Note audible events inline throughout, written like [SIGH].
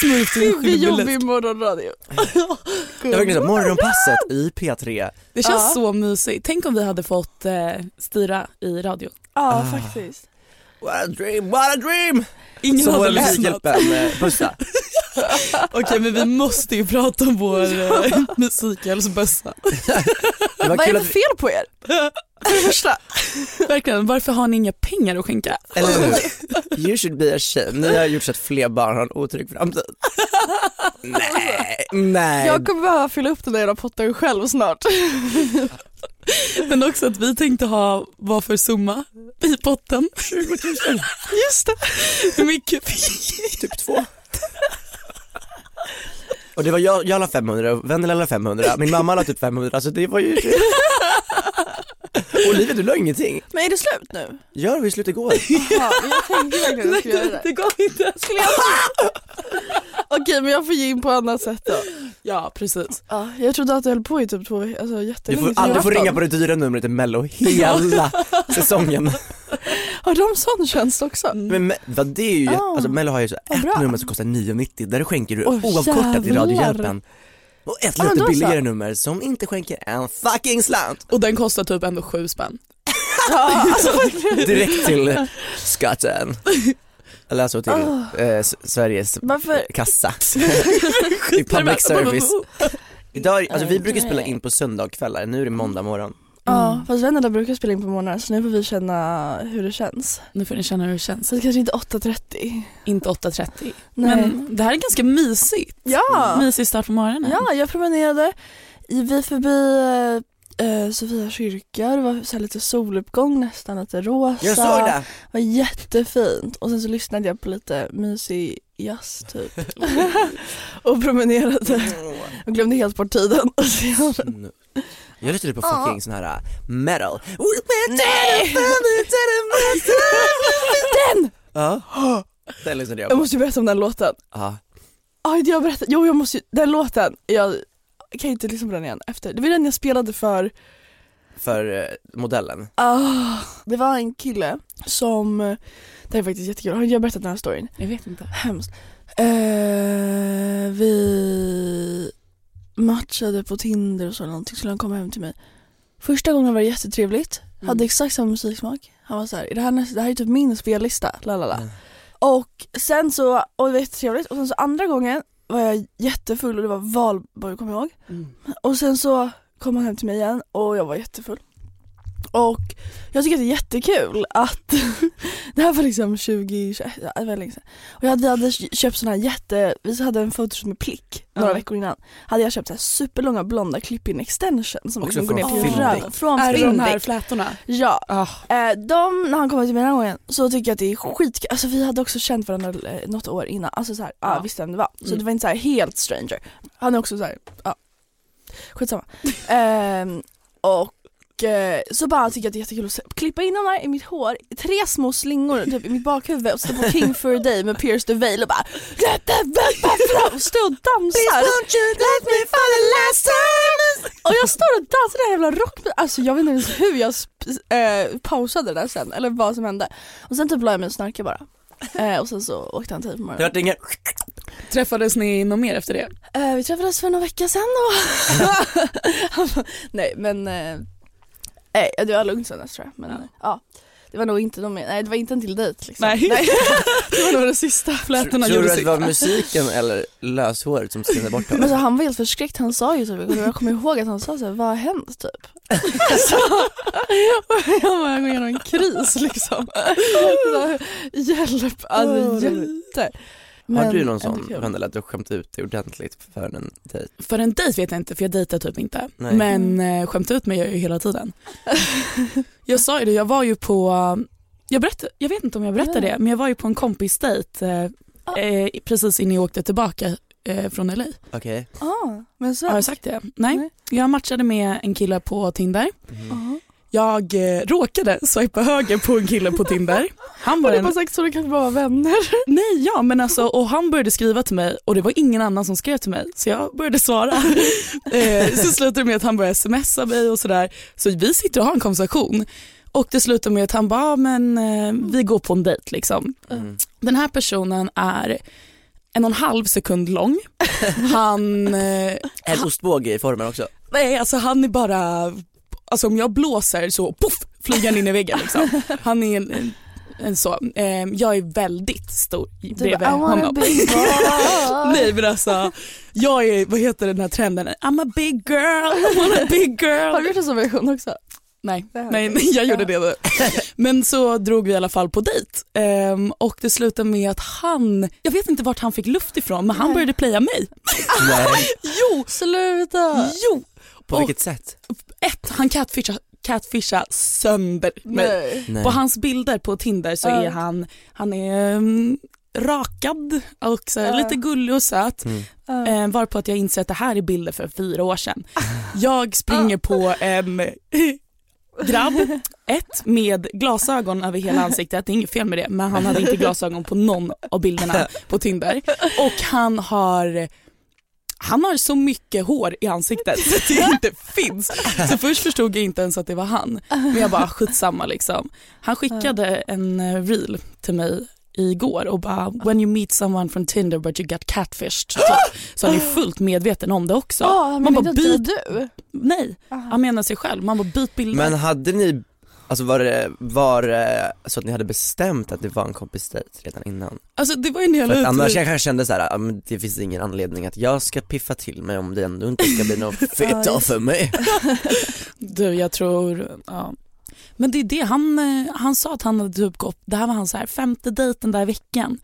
Smurf Det blir jobbig morgonradio. [LAUGHS] Det var verkligen så, morgonpasset i P3. Det känns Ja. så mysigt. Tänk om vi hade fått eh, styra i radio. Ja faktiskt. What a dream, what a dream! Ingen Som hade vår lyssnat. Musikhjälpen eh, Bussa. [LAUGHS] Okej men vi måste ju prata om vår [LAUGHS] eh, musikhjälpsbössa. Det var Vad är kul det att för fel på er? För det första. Verkligen, varför har ni inga pengar att skänka? Eller hur? You should be ashamed. Ni har gjort så att fler barn har en otrygg framtid. Nej, nej. Jag kommer behöva fylla upp den där rapporten själv snart. Men också att vi tänkte ha vad för summa i potten. 20 000, Just det. Hur mycket? typ två. Och det var jag, jag la 500, och Vendela la 500, min mamma la typ 500 så det var ju Olivia du la ingenting. Men är det slut nu? Gör vi slut igår? [LAUGHS] Ja, men jag tänkte verkligen att jag skulle göra [LAUGHS] det. Det går inte. Skulle jag [LAUGHS] Okej men jag får ge in på annat sätt då. Ja precis. Ja, jag trodde att det höll på i typ två, alltså Du jättelänge. får, så ah, du får julafton. ringa på det dyra numret i mello hela säsongen. Har de sån tjänst också? Men me- vad det är ju, jätte- Ah, alltså mello har ju så vad ett bra. nummer som kostar 9,90 där skänker du Åh, oavkortat till jävlar. Radiohjälpen. Och ett lite så. billigare nummer som inte skänker en fucking slant. Och den kostar typ ändå sju spänn. [LAUGHS] Alltså, [LAUGHS] Direkt till skatten. Eller alltså till Ah. eh, Sveriges varför? kassa. [LAUGHS] I public service. Idag, alltså vi brukar spela in på söndagkvällar, nu är det måndag morgon. Ja, fast vännerna brukar spela in på morgonen så nu får vi känna hur det känns. Nu får ni känna hur det känns. Så det kanske inte är 8.30. Inte 8.30. Nej. Men det här är ganska mysigt. Ja, Mysig start på morgonen. ja jag promenerade i, vi förbi eh, Sofia kyrka, det var så här lite soluppgång nästan, lite rosa. Jag såg det! Det var jättefint och sen så lyssnade jag på lite mysig jazz typ. [LAUGHS] och promenerade och glömde helt bort tiden. Jag lyssnade på fucking sån här uh, metal. Nej! Den! Ja, den lyssnade jag Jag på. måste ju berätta om den låten. Ja. Aj, jag berättar. Jo jag måste ju, den låten, jag kan inte lyssna på den igen efter. Det var den jag spelade för, För eh, modellen. ah, det var en kille som, det här är faktiskt jättekul, har jag berättat den här storyn? Jag vet inte. Hemskt. Eh, vi matchade på Tinder och så eller någonting, skulle han komma hem till mig. Första gången var det jättetrevligt, Mm. hade exakt samma musiksmak. Han var så här, det här, nästa- det här är typ min spellista, lalala. Mm. Och sen så, och det var jättetrevligt, och sen så andra gången var jag jättefull och det var valborg kommer jag ihåg. Mm. Och sen så kom han hem till mig igen och jag var jättefull. Och jag tycker att det är jättekul att [LAUGHS] det här var liksom 2021, ja, det var länge sedan. Och jag hade, vi hade köpt såna här jätte, vi hade en photoshoot med Plick några Ja. veckor innan. Hade jag köpt så här superlånga blonda clip-in extensions som Också liksom går ner till Fyndik. röven. Från Är det de här flätorna? Ja. Ah. Eh, de, när han kommer till mig den här gången så tycker jag att det är skitkul, alltså vi hade också känt varandra eh, något år innan, alltså såhär, ja Ja. visste vem det var. Så Mm. det var inte så här helt stranger. Han är också såhär, ja skitsamma. [LAUGHS] Ehm, och eh, så bara tycker jag att det är jättekul att klippa in honom där i mitt hår, tre små slingor typ i mitt bakhuvud och stå på King for a day med Pierce the Veil och bara Let the fram och stå och dansar. let me for the last time. Och jag står och dansar den här jävla rock, alltså jag vet inte ens hur jag eh, pausade det där sen eller vad som hände. Och sen typ la jag mig och snarkade bara. Eh, och sen så åkte han till på Det morgonen. vart inget Träffades ni något mer efter det? Eh, vi träffades för några veckor sedan [LAUGHS] och Nej men, eh, nej det var lugnt sen dess tror jag. Men Ja. Det var nog inte mer, nej det var inte en till dejt liksom. Nej. [LAUGHS] det var nog det sista. Flätorna Tror du att det var musiken eller löshåret som skrämde bort Men honom? så han var helt förskräckt, han sa ju typ, jag kommer ihåg att han sa såhär, vad har hänt typ? så, jag bara, jag går igenom en kris liksom. Så, hjälp, alltså Åh, jätte. Har Men du någon sån. Vendela att du har skämt ut dig ordentligt för en dejt? För en dejt vet jag inte för jag dejtar typ inte. Nej. Men eh, skämt ut mig gör jag ju hela tiden. [LAUGHS] jag sa ju det, jag var ju på, jag, berättade, jag vet inte om jag berättade Nej. det, men jag var ju på en kompisdejt eh, Ah. eh, precis innan jag åkte tillbaka eh, från LA. Okej. Ah, men så. Har jag sagt det? Nej. Nej. Jag matchade med en kille på Tinder. Mm. Ja. Jag eh, råkade swipa höger på en kille på Tinder. Han var en, bara sagt så du kan vara vänner? nej ja men alltså och han började skriva till mig och det var ingen annan som skrev till mig så jag började svara. [LAUGHS] eh, så slutade det med att han började smsa mig och sådär. Så vi sitter och har en konversation och det slutar med att han bara, "Ja, men eh, vi går på en dejt liksom. Mm. Den här personen är en och en halv sekund lång. Han, eh, En ostbåge i formen också. nej alltså han är bara, alltså om jag blåser så poff flyger han in i väggen liksom. [LAUGHS] Han är en, en, en så, eh, jag är väldigt stor Du bredvid wanna honom. Nej men alltså, jag är, vad heter den här trenden? I'm a big girl, I want a big girl. Har du gjort en sån version också? Nej, har men jag. gjorde det nu. Men så drog vi i alla fall på dejt Ehm, och det slutade med att han, jag vet inte vart han fick luft ifrån men han Nej. började playa mig. Nej. [LAUGHS] Jo, Sluta! jo! På Och- vilket sätt? Ett, han catfishade catfisha sönder mig. Nej. På hans bilder på Tinder så är han, han är mm, rakad och så här, lite gullig och söt. Mm. Eh, varpå att jag inser att det här är bilder för fyra år sedan. Jag springer på en [LAUGHS] grabb, ett med glasögon över hela ansiktet, det är inget fel med det, men han hade inte glasögon på någon av bilderna på Tinder. Och han har han har så mycket hår i ansiktet så att det [LAUGHS] inte finns. Så först förstod jag inte ens att det var han. Men jag bara skitsamma liksom. Han skickade en eh, reel till mig igår och bara when you meet someone from Tinder but you got catfished. Så, så han är fullt medveten om det också. Man men bara att det byt- du? Nej, Aha. han menar sig själv. Man bara byt bilder. Men hade ni, alltså var det, var det så att ni hade bestämt att det var en kompisdejt redan innan? Alltså det var ju när jag För att annars jag kanske kände så här, ah, men det finns ingen anledning att jag ska piffa till mig om det ändå inte ska bli någon [LAUGHS] fet dag för mig. [LAUGHS] Du jag tror, ja. Men det är det, han, eh, han sa att han hade typ gått, det här var hans så här femte dejten där i veckan.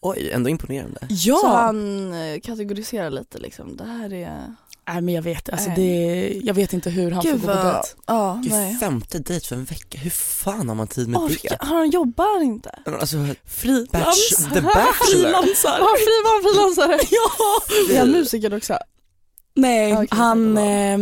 Oj, ändå imponerande. Ja! Så han eh, kategoriserar lite liksom, det här är... Nej men jag vet, alltså Nej. det, jag vet inte hur han Gud får gå på dejt. Ja, Gud, nej. femte dejt för en vecka, hur fan har man tid med Åh, det? han jobbar han inte? Alltså, Frilans. Bach- The Bachelor. Var fri var frilansare? [LAUGHS] Ja! Är han musiker också? Nej, Okej, han, eh,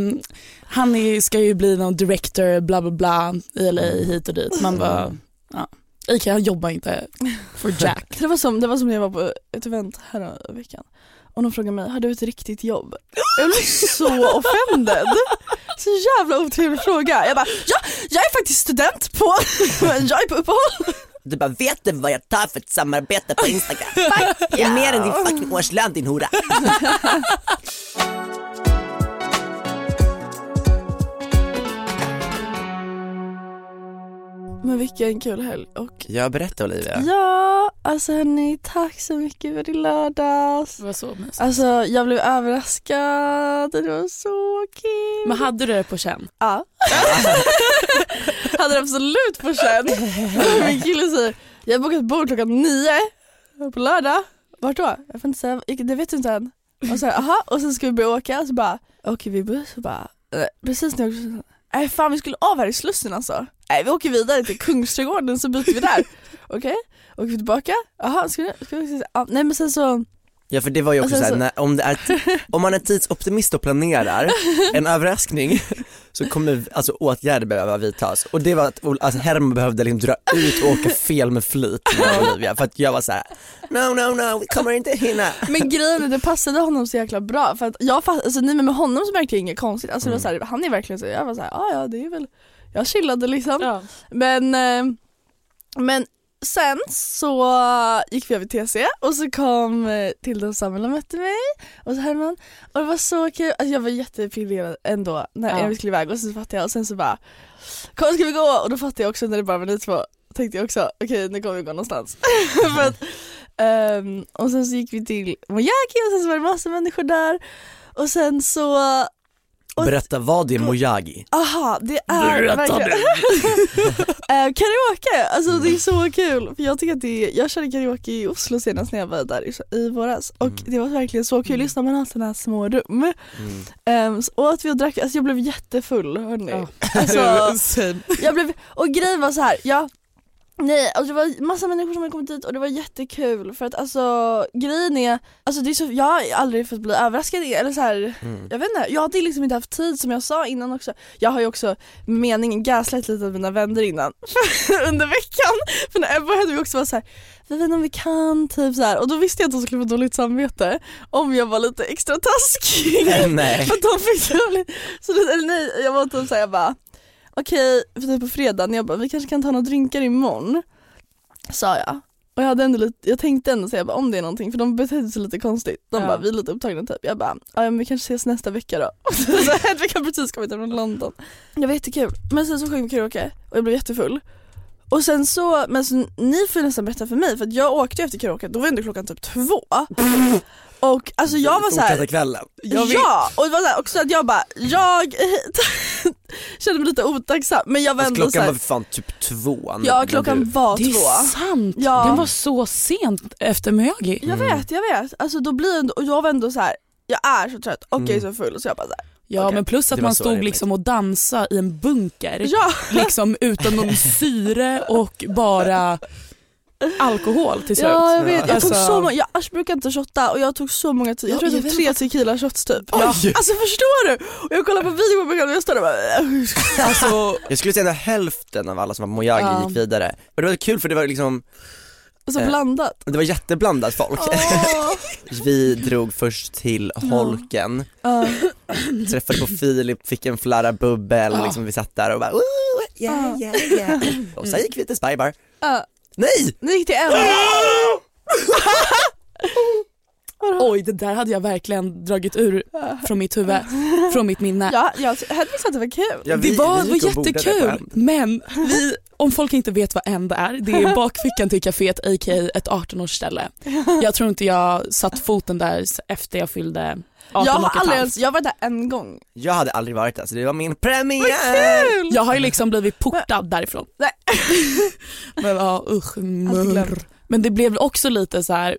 han är, ska ju bli någon director bla bla bla i LA hit och dit. Man bara, ja. Okej, han jobbar inte [LAUGHS] för Jack. Det var som, det var som när jag var på ett event här veckan och de frågade mig, har du ett riktigt jobb? Jag blev så offended. Så jävla otrevlig fråga. Jag bara, ja, jag är faktiskt student på, [LAUGHS] jag är på uppehåll. du bara, vet du vad jag tar för ett samarbete på Instagram? [LAUGHS] Det är mer än din fucking årslön din hora. [LAUGHS] Men vilken kul helg och Jag berättar Olivia. ja, alltså hörni, tack så mycket för din lördags. Det var så mysigt. Alltså jag blev överraskad, det var så kul. Men hade du det på känn? Ja. [LAUGHS] hade det absolut på känn. [LAUGHS] Min kille säger, jag har bokat bord klockan nio på lördag. Vart då? Jag får inte säga, det vet du inte än. Och så aha, och sen ska vi börja åka och så bara, åker vi buss och bara, eh, precis när jag Nej fan vi skulle av här i Slussen alltså. Nej vi åker vidare till Kungsträdgården så byter vi där. [LAUGHS] Okej, okay. åker vi tillbaka? Jaha, ska vi, ska vi, ja, nej men sen så Ja för det var ju också såhär, så- när, om, det är, [LAUGHS] om man är tidsoptimist och planerar en överraskning så kommer alltså åtgärder behöva vidtas och det var att alltså, Herman behövde liksom dra ut och åka fel med flit med Olivia för att jag var såhär no no no vi kommer inte hinna. Men grejen är det passade honom så jäkla bra för att jag fast, alltså nej men med honom så märkte jag inget konstigt, alltså det var så här, han är verkligen så, jag var såhär, ja ja det är väl, jag chillade liksom. Ja. Men, eh, men sen så gick vi över TC och så kom eh, Tilda och Samuel och mötte mig och så Herman och det var så kul, alltså jag var jättepirrad ändå när Ja. vi skulle iväg och så fattade jag och sen så bara Kom ska vi gå? Och då fattade jag också när det bara var ni två tänkte jag också okej nu kommer vi gå någonstans. [LAUGHS] För att, ehm, och sen så gick vi till Mojaki och sen så var det massa människor där och sen så Berätta vad är Mojagi? Aha, det är verkligen [LAUGHS] Eh, Karaoke, alltså det är så kul för jag tycker att det är, jag körde karaoke i Oslo senast när jag var där i, i våras och det var verkligen så kul, just när man har sådana här små rum. Mm. Um, så åt vi och drack, alltså jag blev jättefull hörni. Ja. Alltså, [LAUGHS] jag blev, och grejen var så här, ja Nej, alltså det var massa människor som hade kommit dit och det var jättekul för att alltså grejen är, alltså det är så, jag har aldrig fått bli överraskad eller så här, Mm. jag vet inte, jag hade liksom inte haft tid som jag sa innan också. Jag har ju också meningen gaslight lite av mina vänner innan [LAUGHS] under veckan. För när Ebba hade vi också varit såhär, vi vet inte om vi kan typ så här. och då visste jag att de skulle få dåligt samvete om jag var lite extra taskig. [LAUGHS] Nej. För att de fick dåligt, så det, eller nej jag var typ såhär jag bara okej, för typ på fredagen, jag bara vi kanske kan ta några drinkar imorgon. Sa jag. Och jag, hade ändå lite, jag tänkte ändå säga bara, om det är någonting för de betedde sig lite konstigt. De Ja. bara vi är lite upptagna typ. Jag bara ja men vi kanske ses nästa vecka då. [LAUGHS] Hedvig har precis kommit från London. Det var jättekul. Men sen så sjöng vi karaoke och jag blev jättefull. Och sen så, men så, ni får nästan berätta för mig för att jag åkte efter karaoke, då var ändå klockan typ två. Och alltså jag var så här, Fortsätta kvällen. Ja, och det var så här, också att jag bara, jag [LAUGHS] kände mig lite otacksam men jag var Fast ändå klockan var såhär, för fan typ två. ja när klockan du- var Det är två. sant, Ja. den var så sent efter Miyagi. Jag vet, jag vet. Alltså då blir ändå, och jag var ändå så här. jag är så trött och jag är så full så jag bara så här, Ja Okej. men plus att Det var man så stod är liksom och dansade i en bunker ja. liksom utan någon syre och bara alkohol till slut. Ja jag vet, jag tog Alltså- så många, jag Asch brukar inte shotta och jag tog så många, jag tror jag tog tre tequila shots typ. Oj. Alltså förstår du? Och jag kollar på video på och jag står där och bara Alltså, [LAUGHS] Jag skulle säga att hälften av alla som var på Mojagi Ja. gick vidare. Men det var kul för det var liksom, så Eh. blandat. det var jätteblandat folk. Åh. [LAUGHS] Vi drog först till Holken, Ja. [CLEARS THROAT] träffade på Filip, fick en flarra bubbel, Ja. liksom vi satt där och bara Woo, yeah, yeah, yeah. Och sen gick vi till Spybar. Ja. Nej! Nu gick det en. [LAUGHS] oj det där hade jag verkligen dragit ur från mitt huvud, från mitt minne. Ja, jag Hedvig sa att det var kul. Ja, vi- det var, vi var jättekul en. men vi, om folk inte vet vad End är, det är [LAUGHS] bakfickan till kaféet a.k.a. ett 18-årsställe. Jag tror inte jag satt foten där efter jag fyllde 18 Jag och har ett aldrig ens, jag var där en gång. Jag hade aldrig varit där så det var min premiär! Jag har ju liksom blivit portad därifrån. Nej. [LAUGHS] Men ja usch, mörr. glömt. Men det blev också lite så här.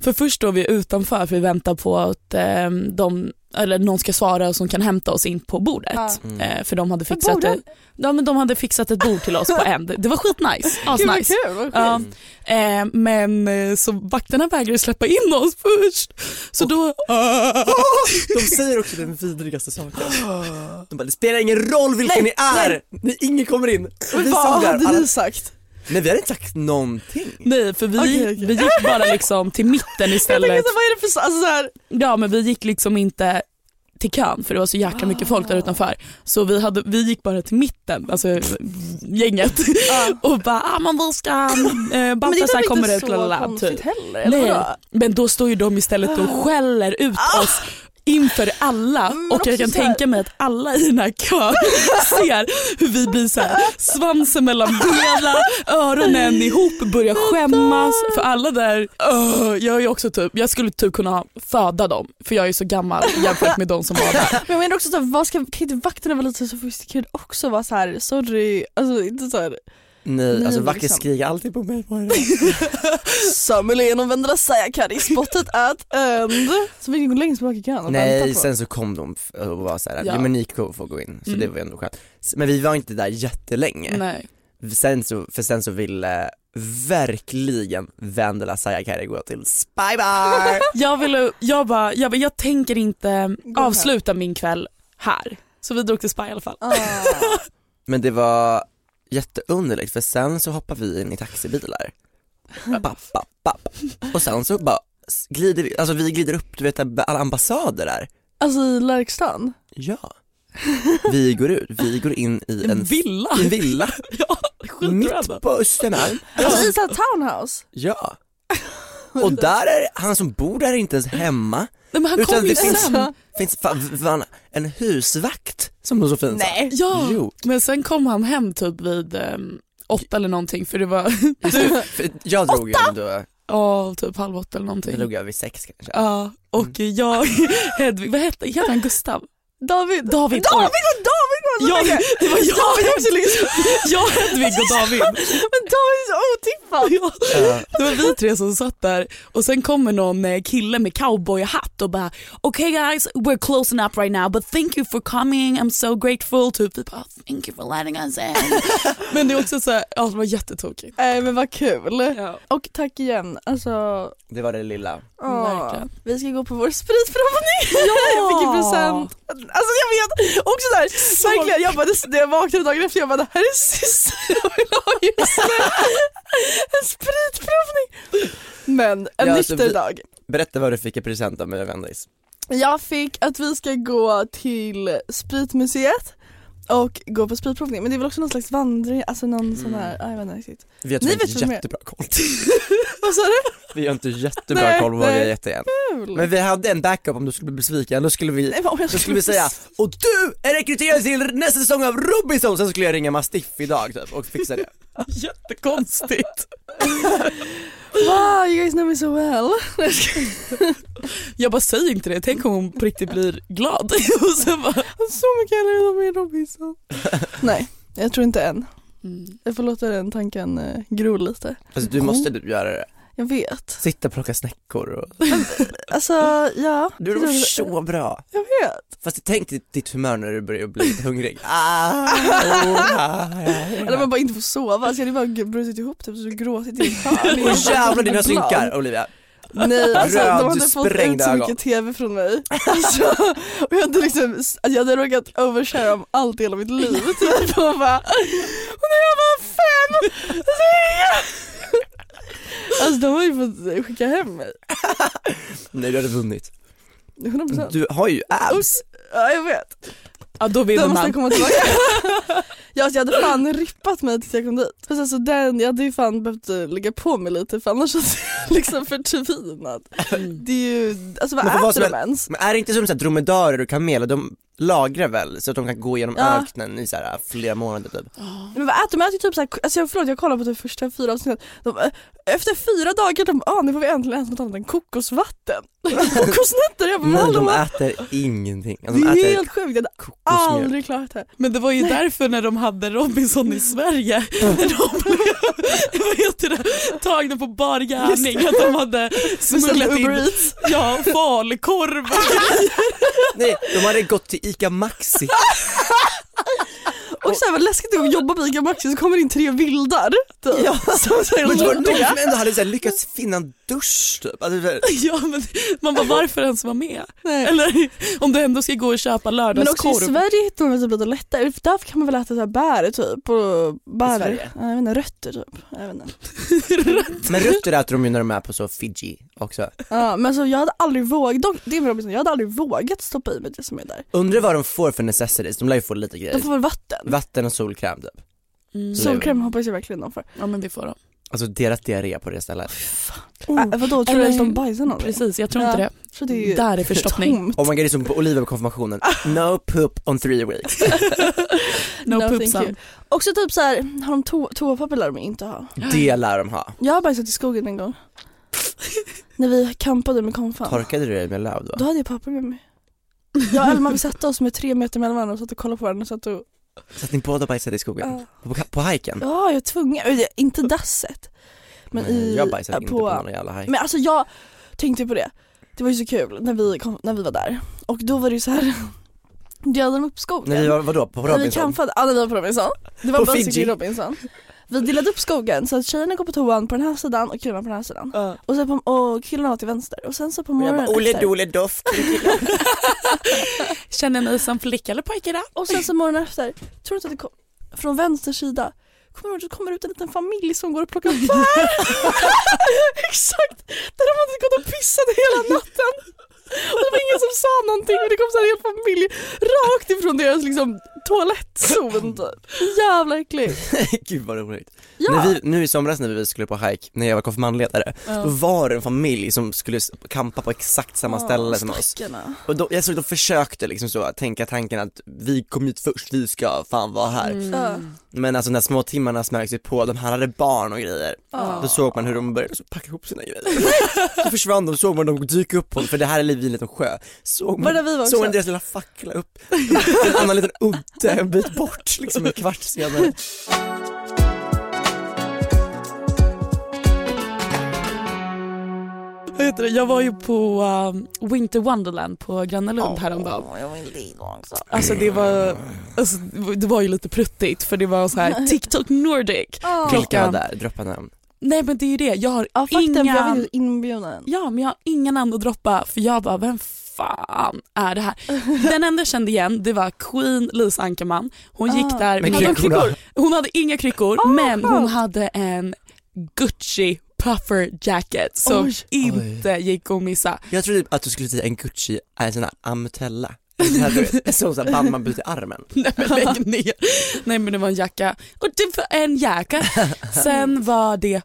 För först står vi utanför för vi väntar på att eh, de, eller någon ska svara som kan hämta oss in på bordet. Ja. Mm. Eh, för de hade, fixat det, ja, men de hade fixat ett bord till oss på End. Det var skitnice, [LAUGHS] asnice. kul, vad Ja, sjukt. eh, men eh, så vakterna vägrade släppa in oss först. Så då, [LAUGHS] De säger också den vidrigaste saken. [GASPS] De bara, det spelar ingen roll vilka ni är, ni, ingen kommer in. Och vi vad hade ni sagt? Nej vi hade inte sagt någonting. nej för vi, Okej, okej. vi gick bara liksom till mitten [LAUGHS] Jag istället. så, vad är det för, så- alltså så här, Ja men vi gick liksom inte till kön för det var så jäkla mycket folk där utanför. Så vi, hade, vi gick bara till mitten, alltså gänget [LAUGHS] och bara ah, men vi ska, eh, men det Baltasar är inte så konstigt typ. heller, eller Nej, men då står ju de istället och skäller ut oss inför alla Men och jag kan så här- tänka mig att alla i den här kön [LAUGHS] ser hur vi blir så här, svansen mellan benen, öronen ihop, börjar skämmas. För alla där, öh, jag, är också typ, jag skulle typ kunna föda dem för jag är så gammal jämfört med de som var där. Men jag menar också såhär, vad ska, kan inte vakterna vara lite sofistikerade också? Vara så här, sorry, alltså inte såhär Nej, Nej, alltså Vacke liksom. skriker alltid på mig. [LAUGHS] Samuel Enum säga spottet at end. Så vi går längst bak i kön och Nej, på. sen så kom de och var såhär, Ja. ja men ni får gå in, så Mm. det var ändå skönt. Men vi var inte där jättelänge. Nej. Sen så, för sen så ville verkligen Vendela Sayakari gå till Spy Bar. [LAUGHS] Jag, ville, jag, bara, jag, bara, jag tänker inte Gå här. avsluta min kväll här. Så vi drog till Spy i alla fall. Ah. Men det var jätteunderligt för sen så hoppar vi in i taxibilar. Papp, papp, papp. Och sen så bara glider vi, alltså vi glider upp, du vet alla ambassader där. Alltså i Lärkstan? Ja. Vi går ut, vi går in i en, En villa. en villa [LAUGHS] Ja, mitt på Östermalm. Alltså i såhär townhouse? Ja. Och där är, han som bor där är inte ens hemma. Nej, men han Utan kom ju det finns- sen. Finns fan, fan, en husvakt som de så fint sa. Nej. Ja, Jo. men sen kom han hem typ vid ehm, åtta eller någonting för det var [LAUGHS] För jag drog ju ändå, ja, typ halv åtta eller jag någonting. drog över sex kanske. Ja, och jag, [LAUGHS] Hedvig, vad hette, heter han Gustav? David? David, David David Ja, det var jag, David är också liksom, jag, Hedvig och David. men David är så otippad! Ja, det var vi tre som satt där och sen kommer någon kille med cowboyhatt och bara okay guys we're closing up right now but thank you for coming I'm so grateful typ vi bara thank you for letting us in. [LAUGHS] Men det är också så här, ja det var jättetokigt. Nej men vad kul. Ja. Och tack igen, alltså Det var det lilla. Verkligen. vi ska gå på vår spritprovning. [LAUGHS] jag fick en present. Alltså jag vet, också såhär, verkligen jag bara, när jag vaknade dagen efter jag bara det här är sista [LAUGHS] jag vill ha just nu. En spritprovning. Men en Ja, alltså, nykter vi- dag. Berätta vad du fick i present av mig Vendis. Jag fick att vi ska gå till Spritmuseet och gå på spritprovning men det är väl också någon slags vandring, alltså någon sån här, ja, jag vet inte riktigt. Vi har tyvärr inte jättebra koll. [LAUGHS] Vad sa du? Vi har inte jättebra Nej, koll på vad vi har gett igen. Kul. Men vi hade en backup om du skulle bli besviken, då skulle vi, Nej, då skulle vi säga och du är rekryterad till nästa säsong av Robinson, sen skulle jag ringa Mastiff idag typ och fixa det. [LAUGHS] Jättekonstigt. [LAUGHS] Wow you guys know me so well. [LAUGHS] Jag bara säger inte det, tänk om hon på riktigt blir glad. [LAUGHS] och sen bara, så mycket hellre än med Robinson. Nej, jag tror inte än. mm. Jag får låta den tanken eh, gro lite. Alltså du måste du göra det. Jag vet. Sitta och plocka snäckor och... Alltså ja. Du är så bra. Jag vet. Fast tänk ditt, humör när du börjar bli [LAUGHS] hungrig. Ah, ah, Eller man bara inte får sova. Alltså jag hade bara brutit ihop typ så gråtit i hörn. [LAUGHS] Och jävlar dina synkar Olivia. Nej alltså Röd, de hade fått ut så mycket tv från mig. Så, och jag hade liksom, alltså jag hade råkat overshare om allt i hela mitt liv typ och bara Och när jag var fem! Så, alltså de har ju fått skicka hem mig. [LAUGHS] Nej du hade vunnit. 100%. Du har ju abs. Ja jag vet. ja då Då vinner måste man. jag komma tillbaka. [LAUGHS] ja, alltså jag hade fan rippat mig tills jag kom dit. Fast alltså den, jag hade ju fan behövt eh, lägga på mig lite för annars [LAUGHS] hade jag liksom förtvinat. Det är ju, alltså vad Men äter de är- ens? Men är det inte som så här, dromedarer och kameler, de lagrar väl så att de kan gå genom Ja. öknen i så här, flera månader typ? Men vad äter de? Äter ju typ såhär, alltså jag, förlåt jag kollade på de första fyra avsnitten. De, eh, efter fyra dagar, de ah, nu får vi äntligen äta något annat än kokosvatten. [LAUGHS] Kokosnötter, jag bara Nej de äter ingenting. Det Alltså, de är äter helt sjukt, jag hade aldrig klarat det. Men det var ju därför när de hade Robinson i Sverige, när de [LAUGHS] blev vad heter det, tagna på bar gärning, att de hade smugglat in ja, falukorv. [LAUGHS] Nej, de hade gått till ICA Maxi. [LAUGHS] Och sen vad läskigt att jobba på ICA Maxi så kommer det in tre vildar. Typ. Ja. [LAUGHS] Som så här Men det var de som ändå hade så här, lyckats finna en dusch typ. Alltså, så [LAUGHS] Ja, men man bara varför ens vara med? Nej. Eller om du ändå ska gå och köpa Men också i lördagskorv. Sverige hittar man typ lite lättare, där kan man väl äta så här bär typ och bär, Sverige? ja, jag vet inte, rötter typ. Jag vet inte. [LAUGHS] Men rötter äter de ju när de är på så Fiji också. Ja, men alltså jag hade aldrig vågat, det är Robinson, jag hade aldrig vågat stoppa i mig det som är där. Undrar vad de får för necessities, de lär ju få lite grejer. De får väl vatten? Vatten och solkräm typ. Mm. Solkräm hoppas jag verkligen de får. Ja men det får de. Alltså deras diarré på det stället. Äh, vadå, tror du att de bajsar någon? Precis, jag tror Ja. inte det. Så det är ju Där är förstoppning. tomt. Oh my god det är som på Oliver på konfirmationen. No poop on three weeks. [LAUGHS] No, No, poop thank son. you. Också typ så här, har de to toapapper lär de inte ha. Det lär de ha. Jag har bajsat i skogen en gång. När vi campade med konfan. Torkade du dig med löv Då då? hade jag papper med mig. Jag och Elma vi satte oss med tre meter mellan varandra och satt och kollade på varandra och satt och Så att ni båda bajsade i skogen? På, på hajken? Ja, jag är tvungen. Inte dasset. Men i, jag bajsade äh, inte på någon jävla hajk. Men alltså jag tänkte på det. Det var ju så kul när vi, kom, när vi var där. Och då var det ju så här. [LAUGHS] de upp skogen. Var, vadå, på När vi Robinson? campade, ja när vi var på Robinson. Det var På basically Fiji. Robinson. Vi delade upp skogen så att tjejerna går på toan på den här sidan och killarna på den här sidan. Och, så på, och killarna var till vänster. Och sen så på Och jag morgonen bara, Ole efter, dole doft. [LAUGHS] Känner ni som flicka eller pojke idag? och sen så morgonen efter, tror du inte att det kom, från vänster sida Kommer det kommer ut en liten familj som går och plockar bär? [LAUGHS] [LAUGHS] Exakt! Där de hade gått och pissat hela natten. Och det var ingen som sa någonting och det kom så här en hel familj rakt ifrån deras liksom toalettzon typ. Jävla äckligt. [LAUGHS] Gud vad roligt. Ja. När vi, nu i somras när vi skulle på hike, när jag var konfirmandledare, då var det en familj som skulle kampa på exakt samma ställe som oss. Och då, jag såg, de försökte liksom så, tänka tanken att vi kom hit först, vi ska fan vara här. Mm. Ja. Men alltså när små timmarna smög sig på, de här hade barn och grejer. Då såg man hur de började packa ihop sina grejer. [LAUGHS] så försvann de, såg man dem dyka upp på, för det här är vid en liten sjö. Såg man, vi var såg man deras lilla fackla upp, [LAUGHS] en annan liten udde en bit bort liksom en kvart senare. Vad heter det? Jag var ju på um, Winter Wonderland på Gröna Lund häromdagen. Alltså det var, alltså, det var ju lite pruttigt för det var så här [LAUGHS] TikTok Nordic. Vilka var där? Droppa namn. nej men det är ju det, jag har Ja faktum, för jag inga, vill ja men jag har inga namn att droppa för jag bara vem fan är det här? Den enda jag kände igen det var Queen Lisa Ankerman. Hon gick Ah. där Med kryckor? Hon hade inga kryckor Ah, men hon hade en Gucci puffer jacket som Oj. inte gick att missa. Jag trodde att du skulle säga en Gucci är en sån här ametella. En sån här, vet, en sån band man byter i armen. [LAUGHS] Nej men lägg ner. Nej men det var en jacka. Och det var en jacka. Sen var det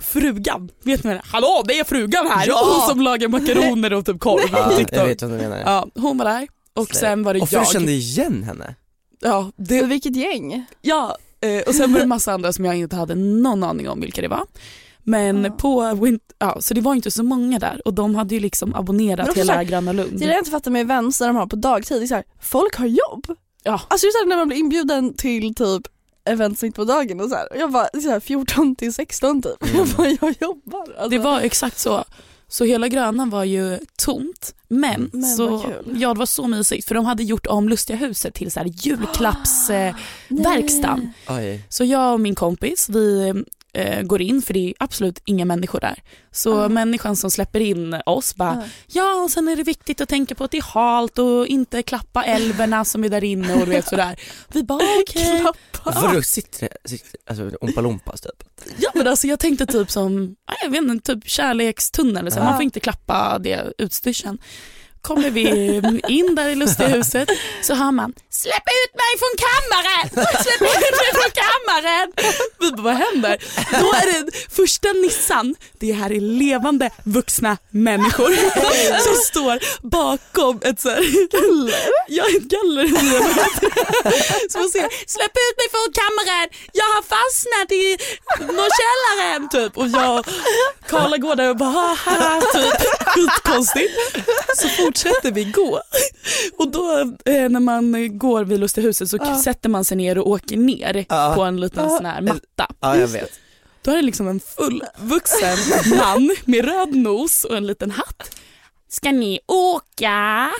frugan. Vet ni vad det är? Hallå det är frugan här! Ja! Hon som lagar makaroner och typ korv på Ja, jag TikTok. vet vad du menar. Ja, hon var där. Och sen var det och jag. du kände igen henne? Ja, det, Vilket gäng? ja och sen var det massa andra som jag inte hade någon aning om vilka det var. Men Ja. på Win- ja, så det var inte så många där och de hade ju liksom abonnerat Men hela Gröna Lund. Det är det jag inte fattar med events där de har på dagtid, det är så här, folk har jobb. Ja. Alltså det är så här, när man blir inbjuden till typ events mitt på dagen och så här, jag bara så här, 14 till 16 typ. [LAUGHS] Jag bara jag jobbar. Alltså, Det var exakt så. Så hela Grönan var ju tomt men, Men så, ja, det var så mysigt för de hade gjort om Lustiga huset till så här julklappsverkstan. [GASPS] Oj. Så jag och min kompis vi eh, går in för det är absolut inga människor där. Så Ah. människan som släpper in oss bara Ah. ja och sen är det viktigt att tänka på att det är halt och inte klappa älvorna som är där inne och du vet sådär. Vi bara okej. [LAUGHS] Vadå sitter det, alltså Oompa Loompas typ? Ja men alltså jag tänkte typ som, ja, jag vet inte, typ kärlekstunnel, så Ja. man får inte klappa det utstyrseln. Kommer vi in där i Lustiga [LAUGHS] huset så hör man Släpp ut mig från kammaren! Släpp ut mig från kammaren! Vi bara, vad händer? Då är det första Nissan, det här är levande vuxna människor [LAUGHS] som står bakom ett så här, ja, ett galleri. Så man ser, släpp ut mig från kammaren, jag har fastnat i någon källaren typ. Och jag Karla går där och bara haha typ, skitkonstigt. Så fortsätter vi gå. Och då eh, när man går vid Lustiga huset så Ja. sätter man sig ner och åker ner Ja. på en liten sån här matta. Ja jag vet. Då är det liksom en fullvuxen [LAUGHS] man med röd nos och en liten hatt. Ska ni åka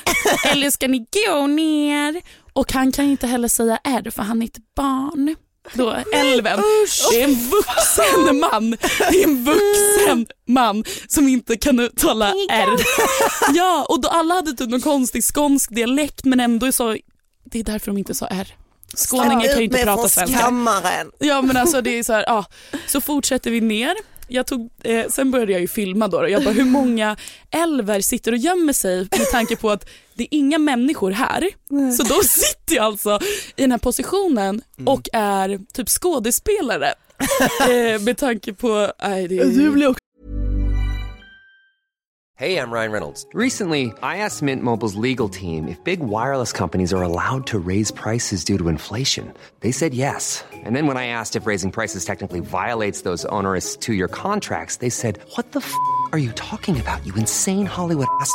eller ska ni gå ner? Och han kan inte heller säga R för han är ett barn. Då älven. Det är en vuxen man. Det är en vuxen man som inte kan uttala R. Ja, och då alla hade typ någon konstig skånsk dialekt men ändå så, det är därför de inte sa R. Skåningar kan ju inte prata svenska. kammaren. Ja men alltså det är så här, ja. Så fortsätter vi ner. Jag tog, eh, sen började jag ju filma då och jag bara hur många älver sitter och gömmer sig med tanke på att det är inga människor här. Så då [LAUGHS] sitter jag alltså i den här positionen och är typ skådespelare. [LAUGHS] eh, med tanke på, nej det är Hey, I'm Ryan Reynolds. Recently, I asked Mint Mobile's legal team if big wireless companies are allowed to raise prices due to inflation. They said yes. And then when I asked if raising prices technically violates those onerous two year contracts, they said, What the f are you talking about, you insane Hollywood ass?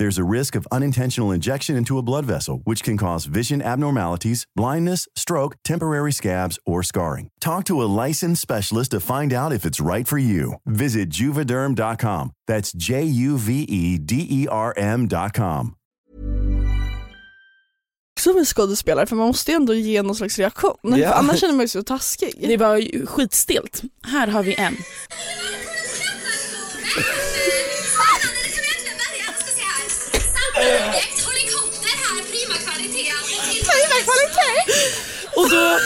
There's a risk of unintentional injection into a blood vessel, which can cause vision abnormalities, blindness, stroke, temporary scabs, or scarring. Talk to a licensed specialist to find out if it's right for you. Visit juvederm.com. That's J U V E D E R M.com. också med skådespelare för man måste ju ändå ge någon slags reaktion. Ja. För annars känner man sig så taskig. Det var ju skitstelt. Här har vi en. Och då,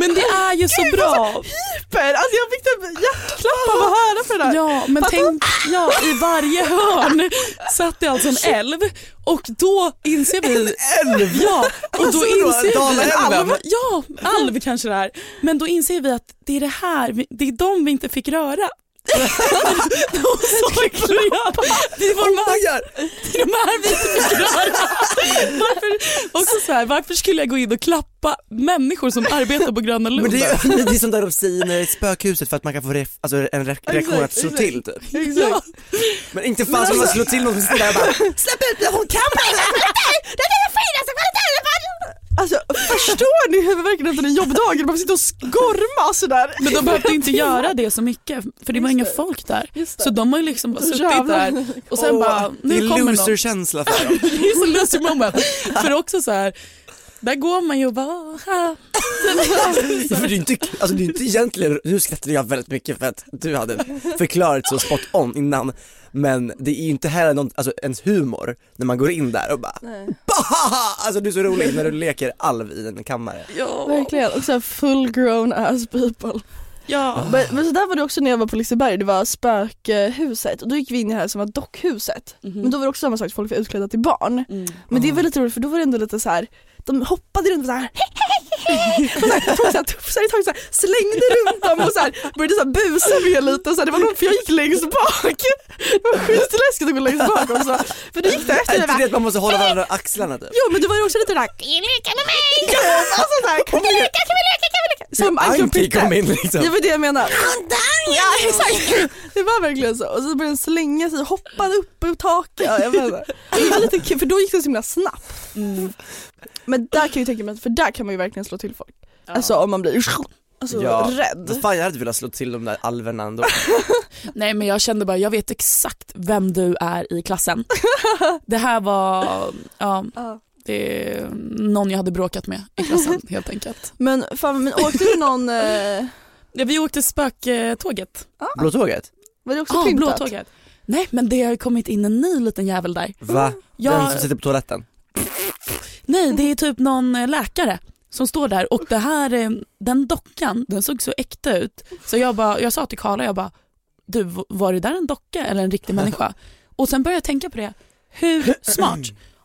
men det är ju så bra. Hyper! Alltså jag fick typ hjärtklapp av att höra för det där. Ja, men tänk, ja, i varje hörn satt det alltså en älv och då inser vi... En älv? Ja, och då inser vi... Dalälven? Ja, alv kanske det är. Men då inser vi att det är det här, det är de vi inte fick röra. Och så äckliga. Det var de här, det är de här vi. Varför, också så här, varför skulle jag gå in och klappa människor som arbetar på Gröna Lund? Men det är, det är sånt där de säger är spökhuset för att man kan få ref, alltså en re reaktion att slå till typ. Exakt. Men inte fan ska man slå till någon som sitter där och bara Släpp ut mig, hon kan bara [LAUGHS] Det är det finaste kvaliteten! Alltså förstår ni huvudvärken efter en jobbdag? Man sitter och skorma sådär. Men de behövde inte göra det så mycket för det var inga det. folk där. Det. Så de har ju liksom bara suttit Jävlar. där och sen Åh, bara, det nu är kommer någon. loser-känsla för dem. Det är så loser moment. För också så här, där går man ju och bara, "Ah." Ja, [LAUGHS] för det är inte, alltså det är inte egentligen, nu skrattade jag väldigt mycket för att du hade förklarat så spot on innan men det är ju inte heller någon, alltså ens humor när man går in där och bara Bahaha! Alltså du är så rolig när du leker alv i en kammare. ja, Verkligen, och så här full grown ass people. ja. Men, men så där var det också när jag var på Liseberg, det var spökhuset och då gick vi in i det här som var dockhuset. Men då var det också samma sak, folk var utklädda till barn. Men det var lite roligt för då var det ändå lite så här. de hoppade runt och såhär och så här, tog tufsar i taget såhär, slängde runt dem och såhär, började såhär busa med lite och så här, det var nog för jag gick längst bak. Det var skitläskigt att gå längst bak också. För då gick det efter det det att man måste hålla varandra i axlarna typ? Jo men det var ju också lite sådär, kan ni leka med mig? Alltså såhär, kan vi leka, kan vi leka, kan vi leka? Som Anki kom in liksom. Det var det jag menade. Ja exakt, det var verkligen så. Och så började den slänga sig, hoppade upp ur taket. Ja, jag vet. Det var lite kul för då gick det så himla snabbt. Men där kan jag tänka mig, för där kan man ju verkligen slå till folk. Alltså om man blir alltså, Ja. rädd. Fan jag hade velat slå till de där alverna ändå. [LAUGHS] Nej men jag kände bara, jag vet exakt vem du är i klassen. [LAUGHS] Det här var, ja, Ja. det är någon jag hade bråkat med i klassen [LAUGHS] helt enkelt. Men, fan, men åkte du någon, eh, Ja, vi åkte spöktåget. Blå tåget? var det också Ja, pyntat? blåtåget. Nej men det har kommit in en ny liten jävel där. Va? Ja. Den som sitter på toaletten? Nej det är typ någon eh, läkare som står där och det här, eh, den dockan den såg så äkta ut. Så jag, bara, jag sa till Karla, jag bara, du var det där en docka eller en riktig människa? Och sen började jag tänka på det, hur smart?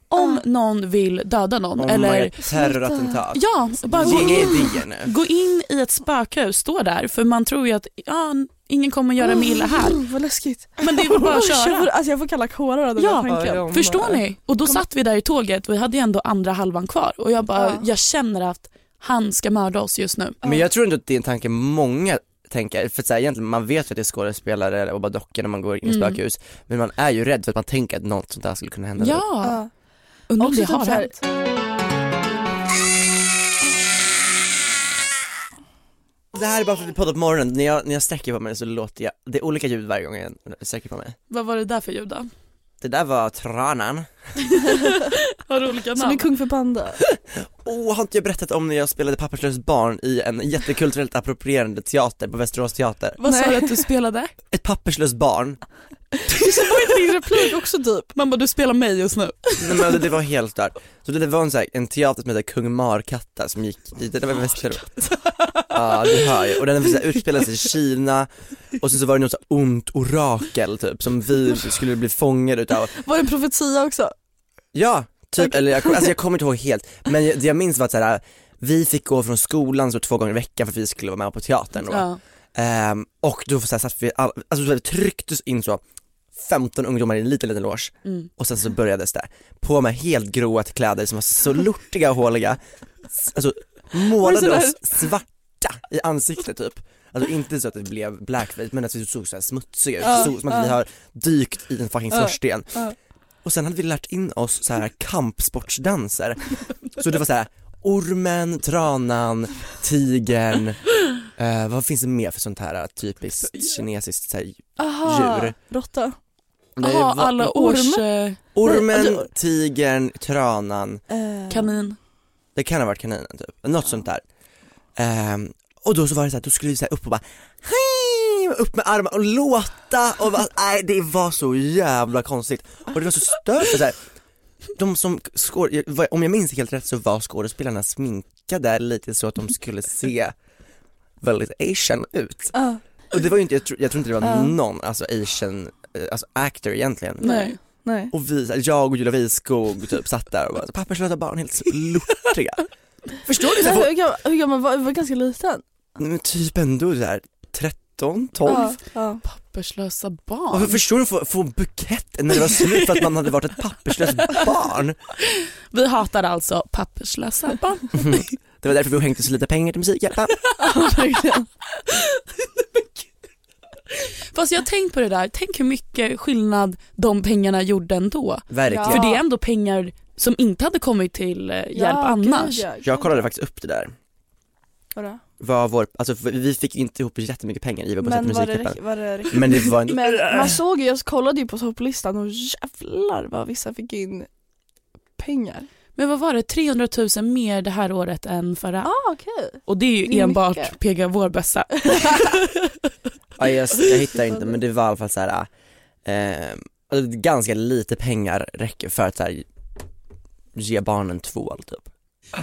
Om någon vill döda någon Oh eller terrorattentat. Ja, bara gå in, gå in i ett spökhus, stå där för man tror ju att ja, ingen kommer göra mig illa här. Oh, vad läskigt. Men det är bara att [LAUGHS] Jag får, köra. alltså jag får kalla kårar av den Ja, där tanken. Förstår ni? Och då satt vi där i tåget och vi hade ju ändå andra halvan kvar och jag bara, Ja. jag känner att han ska mörda oss just nu. Men jag tror inte att det är en tanke många tänker, för att så här, egentligen man vet ju att det är skådespelare och bara dockor när man går in i Mm. spökhus Men man är ju rädd för att man tänker att något sånt där skulle kunna hända Ja, Ja. Undrar om det typ har här- hänt. Det här är bara för att vi poddar på morgonen, när jag, när jag sträcker på mig så låter jag, det är olika ljud varje gång jag sträcker på mig Vad var det där för ljud då? Det där var tranan [LAUGHS] Har du olika Som namn? en kung för panda. Åh, har inte jag berättat om när jag spelade papperslöst barn i en jättekulturellt approprierande teater på Västerås teater? Vad sa du att du spelade? Ett papperslöst barn, Var inte din replik också typ? Man bara, du spelar mig just nu. Nej, men det var helt stört. Så det var en, så här, en teater som hette Kung Markatta som gick i, det var i Västerås Ja du hör ju, och den så här, utspelade sig i Kina och sen så var det något så här ont orakel typ som vi skulle bli fångade utav Var det en profetia också? Ja, typ, eller jag, alltså jag kommer inte ihåg helt, [LAUGHS] men jag- det jag minns var att så här, vi fick gå från skolan så två gånger i veckan för att vi skulle vara med på teatern då. Ja. Ehm, och då så här, satt vi, all, alltså så här, trycktes in så 15 ungdomar i en liten liten loge Mm. och sen så börjades det. På med helt gråa kläder som var så lortiga och håliga, alltså målade oss svarta i ansiktet typ. Alltså inte så att det blev blackface men att vi såg så här smutsiga ut, så, som att vi ja. har dykt i en fucking skorsten. ja. Och sen hade vi lärt in oss så här kampsportsdanser. Så det var så här ormen, tranan, tigern, eh, vad finns det mer för sånt här typiskt kinesiskt så här, Aha, Djur. råtta. Nej, vad- alla orm? års... Eh, Ormen, alltså- tigern, tranan, Eh, kanin. det kan ha varit kaninen typ, något sånt där. Ehm, och då så var det så här, då skulle vi så här upp och bara hej, upp med armarna och låta och bara, [LAUGHS] nej det var så jävla konstigt och det var så stört så här, de som skåd, om jag minns helt rätt så var skådespelarna sminkade lite så att de skulle se väldigt asian ut. ja. Och det var ju inte, jag tror, jag tror inte det var Ja. någon alltså asian, eh, alltså actor egentligen. Nej. Nej. Och vi, jag och Julia Wiskog typ satt där och bara papperslösa barn helt [LAUGHS] lortiga. Förstår du? Hur gammal var, var ganska liten? Men typ ändå där 13, 12. Ja, ja. Papperslösa barn. hur förstår du få, få bukett när det var slut för att man hade varit ett papperslöst barn? Vi hatar alltså papperslösa barn. [LAUGHS] Det var därför vi hängde så lite pengar till Musikhjälpen. Fast jag har tänkt på det där, tänk hur mycket skillnad de pengarna gjorde ändå. Verkligen. För det är ändå pengar som inte hade kommit till eh, hjälp Ja, annars. gud, ja, Jag gud, kollade faktiskt upp det där. Vadå? Vad vår, alltså vi fick inte ihop jättemycket pengar i vår Men var det, var det riktigt? Men det var en, Men man såg ju, jag kollade ju på topplistan och jävlar vad vissa fick in pengar. Men vad var det, 300 000 mer det här året än förra? Ah okej. Och det är ju det är enbart mycket. PGA vår bästa. [LAUGHS] ja, jag, jag hittar inte men det var i alla fall så här. Eh, alltså, ganska lite pengar räcker för att så här, ge barnen tvål typ.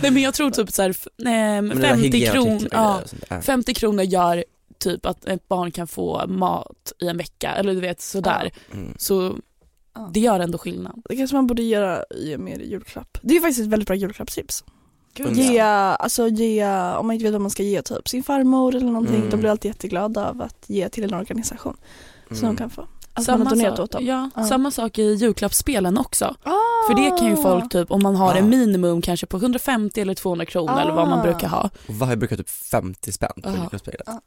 Nej men jag tror typ så här, f- ehm, Men det var 50 hygienartiklar kronor, ja, grejer och sånt där. 50 kronor gör typ att ett barn kan få mat i en vecka eller du vet sådär. Mm. Så det gör ändå skillnad. Det kanske man borde göra i mer julklapp. Det är faktiskt ett väldigt bra julklappstips. Gud, Ge, alltså ge, om man inte vet vad man ska ge typ sin farmor eller någonting, Mm. de blir alltid jätteglada av att ge till en organisation. Så de Mm. kan få. Har donerat sak, åt dem. ja, Ja. samma sak i julklappsspelen också. Ah. För det kan ju folk typ, om man har Ah. en minimum kanske på 150 eller 200 kronor eller vad man Ah. brukar ha. Och vad jag brukar typ 50 spänn på julklappsspelet. Ja.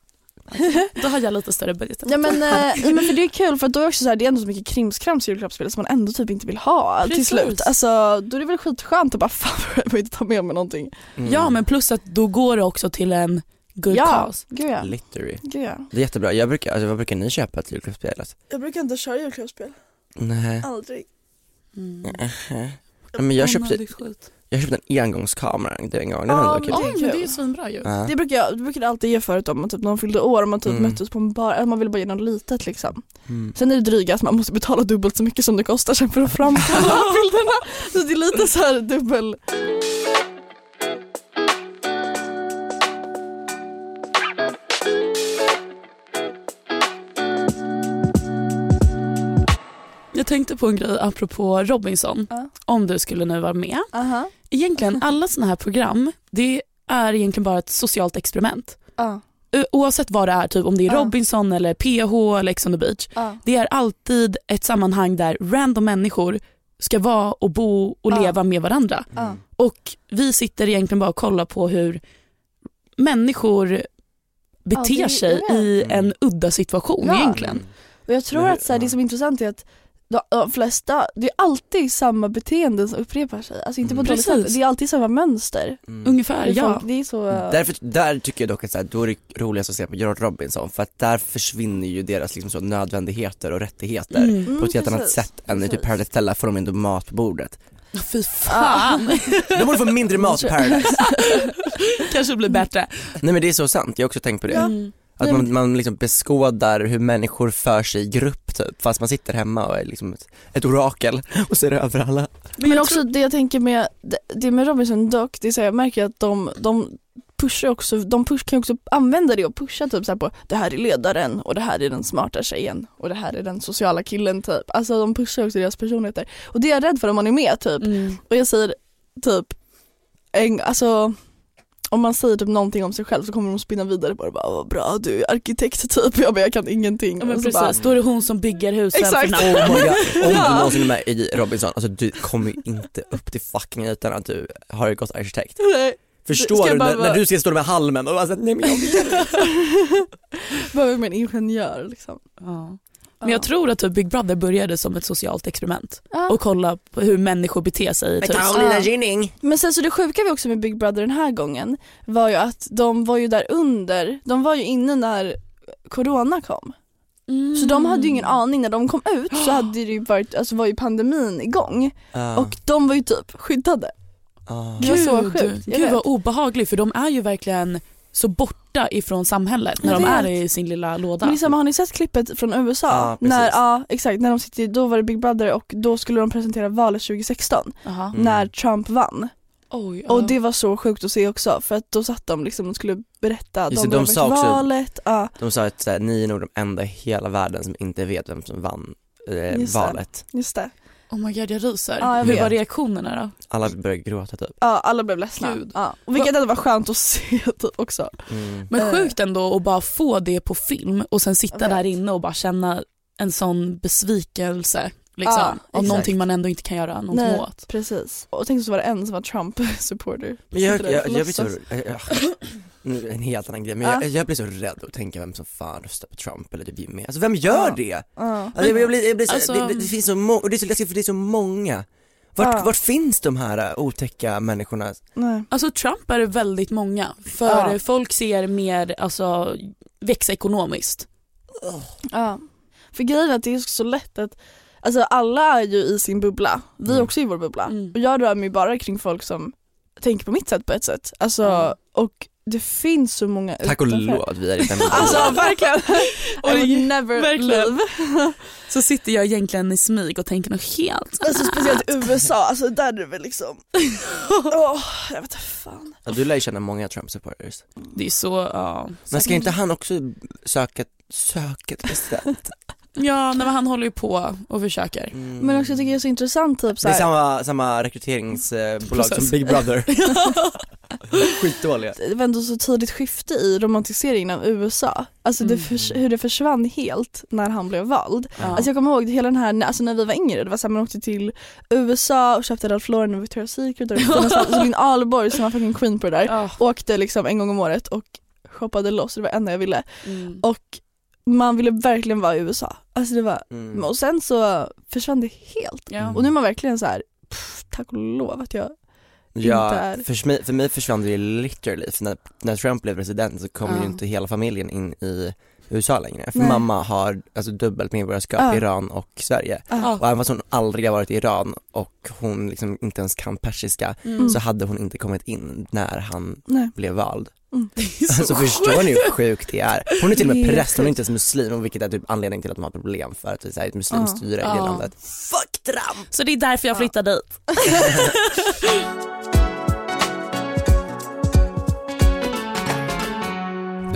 [LAUGHS] Då har jag lite större budget. Ja men, eh, men för det är kul för att då är också så här, det är ändå så mycket krimskrams i julklappsspel som man ändå typ inte vill ha till Precis. slut. Alltså då är det väl skitskönt att bara [LAUGHS] fan jag vill inte ta med mig någonting. Mm. Ja men plus att då går det också till en good ja, cause. gud ja. Literary. Gud ja. Det är jättebra, jag brukar, alltså vad brukar ni köpa till julklappsspelet? Jag brukar inte köra julklappsspel. Nej. Aldrig. Mm. Nej, men jag köpte. Jag köpte en engångskamera en gång, det var Ja, ändå kul. kul. men det är ju svinbra ju. Ja. Det brukar jag, det brukar jag alltid ge förut om man typ någon fyllde år och man typ Mm. möttes på en bar, eller man ville bara ge något litet liksom. Mm. Sen är det dryga att man måste betala dubbelt så mycket som det kostar sen för att framkalla [LAUGHS] bilderna. Så det är lite så här dubbel. Jag tänkte på en grej apropå Robinson, Ja. om du skulle nu vara med. Aha. Egentligen alla sådana här program, det är egentligen bara ett socialt experiment. Ö- Oavsett vad det är, typ om det är. Robinson eller PH eller Ex on the beach. Det är alltid ett sammanhang där random människor ska vara och bo och leva med varandra. Och vi sitter egentligen bara och kollar på hur människor beter sig i Mm. en udda situation egentligen. Och jag tror Men att så här, det som är intressant är att de, flesta, det är alltid samma beteende som upprepar sig. Alltså inte på Mm. dåligt sätt, det är alltid samma mönster. Mm. Ungefär, ja. folk, det är så... Därför, där tycker jag dock att så här, då är det roligast att se på Gerard Robinson för att där försvinner ju deras liksom så nödvändigheter och rättigheter Mm. på ett helt annat sätt än i typ. Paradise Hotel, får de ändå mat på bordet. Fy fan. De borde få mindre mat på [LAUGHS] Paradise. Kanske blir bättre. Nej men det är så sant, jag har också tänkt på det. Mm. Att man, man liksom beskådar hur människor för sig i grupp typ, fast man sitter hemma och är liksom ett, ett orakel [LAUGHS] och ser över alla. Men, jag också det jag tänker med, det, det med Robinson dock, det är så här, jag märker att de, de pushar också, de push, kan också använda det och pusha typ så här på det här är ledaren och det här är den smarta tjejen och det här är den sociala killen typ. Alltså de pushar också deras personligheter. Och det är jag rädd för om man är med typ. Mm. Och jag säger typ, en, alltså om man säger typ någonting om sig själv så kommer de spinna vidare på det bara vad bra du är arkitekt typ, jag bara jag kan ingenting. Ja, men Och så precis, då är det hon som bygger husen Exakt. för. Oh my God. Om [LAUGHS] Ja. du någonsin är med i Robinson, alltså du kommer ju inte upp till fucking ytan att du har gått arkitekt. bara, Nej, Förstår Ska du bara när, när du ska stå där med halmen och bara såhär, nej men jag vill behöver med en ingenjör liksom. Ja. Men jag tror att typ Big Brother började som ett socialt experiment Ja. och kolla på hur människor beter sig. Men Typ. Carolina Ja. Gynning. Men sen så det sjuka vi också med Big Brother den här gången var ju att de var ju där under, de var ju inne när Corona kom. Mm. Så de hade ju ingen aning, när de kom ut så [GASPS] hade det ju varit, alltså var ju pandemin igång Ja. och de var ju typ skyddade. Ja. Det var så Gud, sjukt, Gud vet. vad obehagligt för de är ju verkligen så borta ifrån samhället när Jag de är i sin lilla låda. Men har ni sett klippet från USA? Ja, precis. när, ja exakt, när de sitter, då var det Big Brother och då skulle de presentera valet 2016 Aha. Mm. när Trump vann. Oj, ja. Och det var så sjukt att se också för att då satt de liksom och skulle berätta, Just de, det, de sa också- valet, ja. De sa att så här, ni är nog de enda i hela världen som inte vet vem som vann eh, Just det. valet. Just det. Oh my god jag ryser. Ja, jag Hur var reaktionerna då? Alla började gråta typ. Ja, alla blev ledsna. Gud. Ja. Och vilket ändå var skönt att se [LAUGHS] typ också. Mm. Men Eh. sjukt ändå att bara få det på film och sen sitta Jag där inne och bara känna en sån besvikelse liksom, Ja, av exakt. någonting man ändå inte kan göra någonting Nej, åt. precis. Och tänk så var det en som var Trump-supporter. Men jag, jag, och jag blir så, låtsas. jag, jag, nu en helt annan grej, men Ja. jag, jag blir så rädd att tänka vem som fan röstar på Trump eller typ Jimmy. Alltså vem gör Ja. det? Ja. Alltså, jag, jag blir, jag blir så, Alltså- det, det, finns så många, och det är så läskigt för det är så många. Vart, Ja. vart finns de här äh, otäcka människorna? Nej. Alltså Trump är det väldigt många för Ja. folk ser mer alltså växa ekonomiskt. Ja. För grejen är att det är så lätt att, alltså alla är ju i sin bubbla, vi är Mm. också i vår bubbla. Mm. Och jag rör mig bara kring folk som tänker på mitt sätt på ett sätt. Alltså, Ja. och det finns så många Tack och lov att vi är i den [LAUGHS] Alltså verkligen, Och never verkligen. live. [LAUGHS] Så sitter jag egentligen i smyg och tänker något helt Alltså speciellt i USA, alltså där är det väl liksom, [LAUGHS] åh jag vet inte fan. Ja, du lär ju känna många Trump supporters. Det är så, ja. Men ska inte han också söka, söka president? Ja, nej, men han håller ju på och försöker. Mm. Men också tycker jag är så intressant typ Det är samma, samma rekryteringsbolag Process. som Big Brother. [LAUGHS] [LAUGHS] Skitdåliga. det var ändå så tidigt skifte i romantiseringen av USA. Alltså det Mm. förs- hur det försvann helt när han blev vald. Ja. Alltså jag kommer ihåg hela den här, alltså när vi var yngre, det var såhär man åkte till USA och köpte Ralph Lauren och Victoria's Secret och någonstans, så Linn Ahlborg som var fucking queen på det där, [LAUGHS] Ja. åkte liksom en gång om året och shoppade loss, det var det enda jag ville. Mm. Och man ville verkligen vara i USA. Alltså det var, Mm. och sen så försvann det helt. Ja. Och nu är man verkligen så här, pff, tack och lov att jag Ja, inte är- för mig, för mig försvann det literally, för när, när Trump blev president så kom Ja. ju inte hela familjen in i USA längre. För Nej. mamma har alltså dubbelt medborgarskap Ja. i Iran och Sverige. Ja. Och även fast hon aldrig har varit i Iran och hon liksom inte ens kan persiska Mm. så hade hon inte kommit in när han Nej. blev vald. Mm. [LAUGHS] Alltså förstår ni hur sjukt det är? Hon är till och med präst, hon är inte ens muslim vilket är typ anledningen till att de har problem för att det är ett muslimstyre i det Ja. landet. Fuck Trump! Så det är därför jag flyttade dit.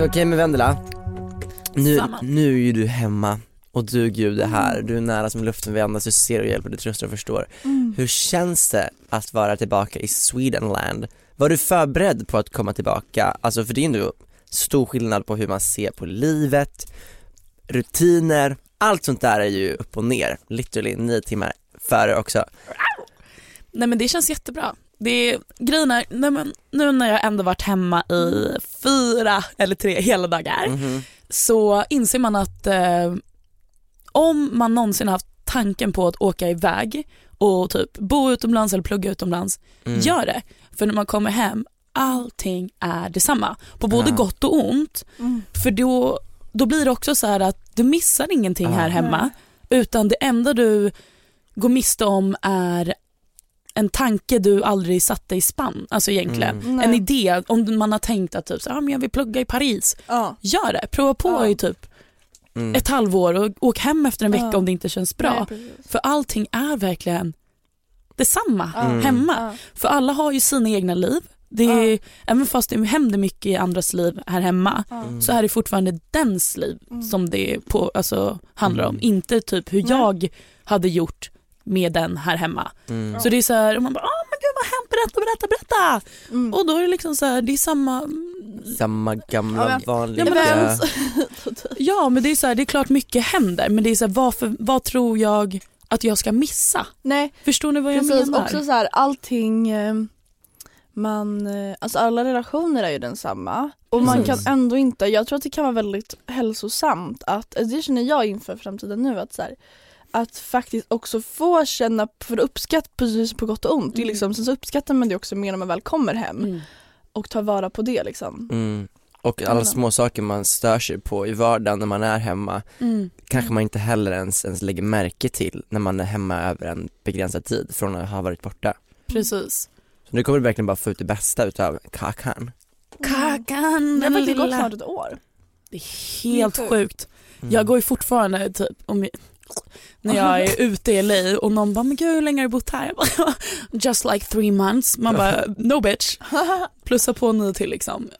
[LAUGHS] Okej men Vendela, nu, nu är ju du hemma och du Gud är här, du är nära som luften vi andas, du ser och hjälper, du tröstar och förstår. Mm. Hur känns det att vara tillbaka i Swedenland? Var du förberedd på att komma tillbaka? Alltså för det är ändå stor skillnad på hur man ser på livet, rutiner, allt sånt där är ju upp och ner, literally nio timmar före också. Nej men det känns jättebra. Det är, grejen är, nej, men, nu när jag ändå varit hemma i fyra eller tre hela dagar Mhm. Så inser man att eh, om man någonsin haft tanken på att åka iväg och typ bo utomlands eller plugga utomlands, Mm. gör det. För när man kommer hem, allting är detsamma. På både Ja. gott och ont. Mm. För då, då blir det också så här att du missar ingenting Ja. här hemma. Utan det enda du går miste om är en tanke du aldrig satte i spann. Alltså egentligen. Mm. En idé, om man har tänkt att typ, så, ah, men jag vill plugga i Paris. Ja. Gör det, prova på Ja. i typ Mm. ett halvår och åk hem efter en vecka Ja. om det inte känns bra. Nej. För allting är verkligen detsamma Mm. hemma. Ja. För alla har ju sina egna liv. Det är, Även fast det händer mycket i andras liv här hemma Ja. Mm. så är det fortfarande dens liv Mm. som det på, alltså, handlar om. Mm. Inte typ hur Nej. jag hade gjort med den här hemma. Mm. Så det är så här, och man bara åh men gud vad har hänt, berätta, berätta, berätta. Mm. Och då är det liksom så här, det är samma, Samma gamla Ja, men- vanliga... Ja, men [LAUGHS] ja men det är så här, det är klart mycket händer men det är så här, varför, vad tror jag att jag ska missa? Nej, Förstår ni vad jag precis. menar? Också så här, allting, eh, man, eh, alltså alla relationer är ju densamma. Och man Precis. kan ändå inte, jag tror att det kan vara väldigt hälsosamt att, alltså det känner jag inför framtiden nu att så här, att faktiskt också få känna, för uppskatt precis på gott och ont. Det är Mm. liksom, sen så uppskattar man det också mer när man väl kommer hem Mm. och tar vara på det liksom. Mm. Och alla små saker man stör sig på i vardagen när man är hemma Mm. kanske man inte heller ens, ens lägger märke till när man är hemma över en begränsad tid från att ha varit borta. Precis. Så nu kommer du verkligen bara få ut det bästa utav kakan. Kakan, Det har den faktiskt gått lilla. snart ett år. Det är helt Det är sjukt. Mm. Jag går ju fortfarande typ om jag, när jag är [LAUGHS] ute i LA och någon bara, men gud hur länge har du bott här? Jag bara, [LAUGHS] Just like three months. Man bara, no bitch. [LAUGHS] Plussa på nio till liksom.